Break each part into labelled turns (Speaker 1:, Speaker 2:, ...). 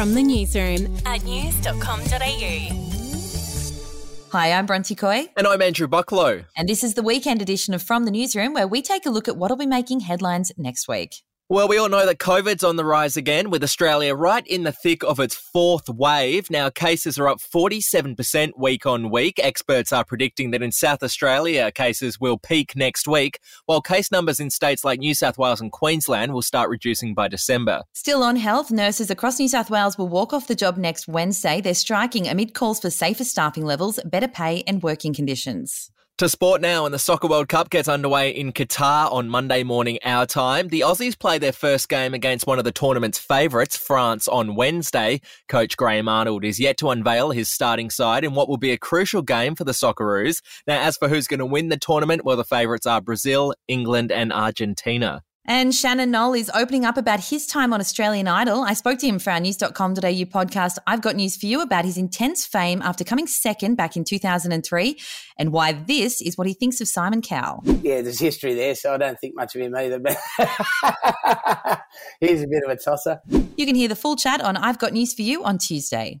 Speaker 1: from the newsroom at news.com.au.
Speaker 2: Hi, I'm Bronte Coy.
Speaker 3: And I'm Andrew Bucklow.
Speaker 2: And this is the weekend edition of From the Newsroom, where we take a look at what'll be making headlines next week.
Speaker 3: Well, we all know that COVID's on the rise again, with Australia right in the thick of its fourth wave. Now, cases are up 47% week on week. Experts are predicting that in South Australia, cases will peak next week, while case numbers in states like New South Wales and Queensland will start reducing by December.
Speaker 2: Still on health, nurses across New South Wales will walk off the job next Wednesday. They're striking amid calls for safer staffing levels, better pay, and working conditions.
Speaker 3: To sport now, and the Soccer World Cup gets underway in Qatar on Monday morning our time. The Aussies play their first game against one of the tournament's favourites, France, on Wednesday. Coach Graham Arnold is yet to unveil his starting side in what will be a crucial game for the Socceroos. Now, as for who's going to win the tournament, well, the favourites are Brazil, England, and Argentina.
Speaker 2: And Shannon Noll is opening up about his time on Australian Idol. I spoke to him for our news.com.au podcast. I've got news for you about his intense fame after coming second back in 2003 and why this is what he thinks of Simon Cowell.
Speaker 4: Yeah, there's history there, so I don't think much of him either, but he's a bit of a tosser.
Speaker 2: You can hear the full chat on I've Got News for You on Tuesday.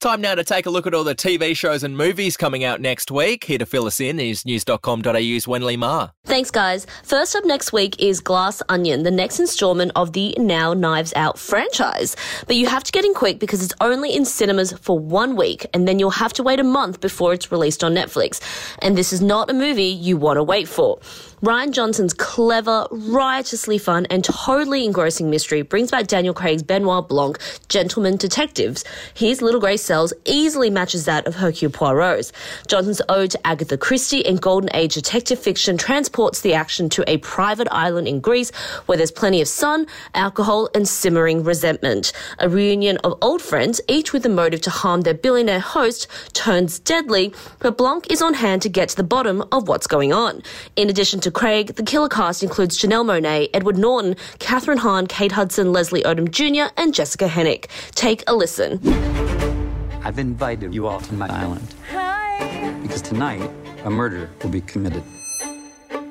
Speaker 3: Time now to take a look at all the TV shows and movies coming out next week. Here to fill us in is news.com.au's Wenlei Ma.
Speaker 5: Thanks, guys. First up next week is Glass Onion, the next installment of the now Knives Out franchise. But you have to get in quick because it's only in cinemas for one week, and then you'll have to wait a month before it's released on Netflix. And this is not a movie you want to wait for. Rian Johnson's clever, riotously fun, and totally engrossing mystery brings back Daniel Craig's Benoit Blanc Gentleman Detectives. His Little Grey Cells easily matches that of Hercule Poirot's. Johnson's ode to Agatha Christie and Golden Age detective fiction transports the action to a private island in Greece where there's plenty of sun, alcohol, and simmering resentment. A reunion of old friends, each with a motive to harm their billionaire host, turns deadly, but Blanc is on hand to get to the bottom of what's going on. In addition to Craig, the killer cast includes Janelle Monáe, Edward Norton, Kathryn Hahn, Kate Hudson, Leslie Odom Jr., and Jessica Henwick. Take a listen.
Speaker 6: I've invited you all to my island. Hi. Because tonight, a murder will be committed.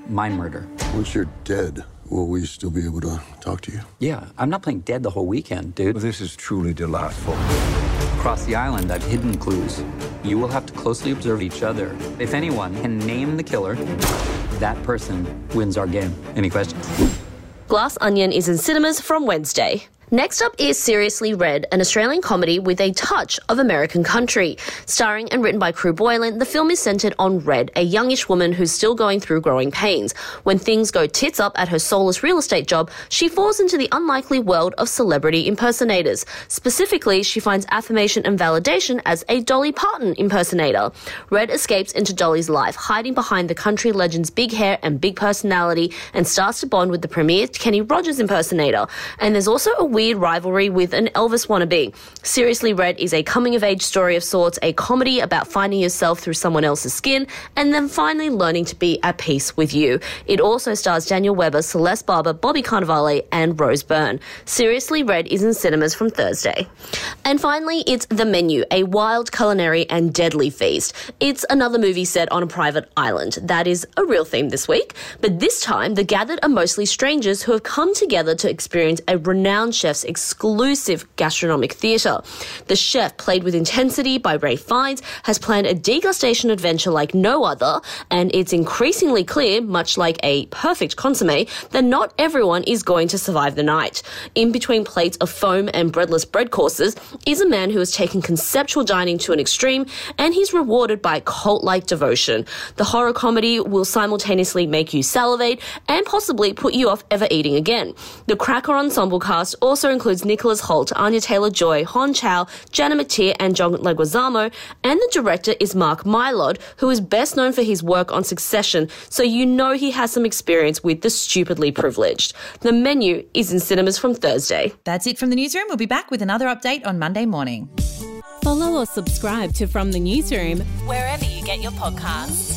Speaker 6: My murder.
Speaker 7: Once you're dead, will we still be able to talk to you?
Speaker 6: Yeah, I'm not playing dead the whole weekend, dude.
Speaker 7: Well, this is truly delightful.
Speaker 6: Across the island, I've hidden clues. You will have to closely observe each other. If anyone can name the killer, that person wins our game. Any questions?
Speaker 5: Glass Onion is in cinemas from Wednesday. Next up is Seriously Red, an Australian comedy with a touch of American country. Starring and written by Krew Boylan, the film is centered on Red, a youngish woman who's still going through growing pains. When things go tits up at her soulless real estate job, she falls into the unlikely world of celebrity impersonators. Specifically, she finds affirmation and validation as a Dolly Parton impersonator. Red escapes into Dolly's life, hiding behind the country legend's big hair and big personality, and starts to bond with the premier Kenny Rogers impersonator. And there's also a weird rivalry with an Elvis wannabe. Seriously Red is a coming of age story of sorts, a comedy about finding yourself through someone else's skin and then finally learning to be at peace with you. It also stars Daniel Webber, Celeste Barber, Bobby Cannavale, and Rose Byrne. Seriously Red is in cinemas from Thursday. And finally, it's The Menu, a wild culinary and deadly feast. It's another movie set on a private island. That is a real theme this week. But this time, the gathered are mostly strangers who have come together to experience a renowned chef's exclusive gastronomic theatre. The chef, played with intensity by Ralph Fiennes, has planned a degustation adventure like no other, and it's increasingly clear, much like a perfect consomme, that not everyone is going to survive the night. In between plates of foam and breadless bread courses is a man who has taken conceptual dining to an extreme, and he's rewarded by cult-like devotion. The horror comedy will simultaneously make you salivate and possibly put you off ever eating again. The Cracker Ensemble cast also also includes Nicholas Hoult, Anya Taylor-Joy, Hong Chau, Janet McTeer, and John Leguizamo. And the director is Mark Mylod, who is best known for his work on Succession, so you know he has some experience with the stupidly privileged. The menu is in cinemas from Thursday.
Speaker 2: That's it from the newsroom. We'll be back with another update on Monday morning.
Speaker 8: Follow or subscribe to From the Newsroom wherever you get your podcasts.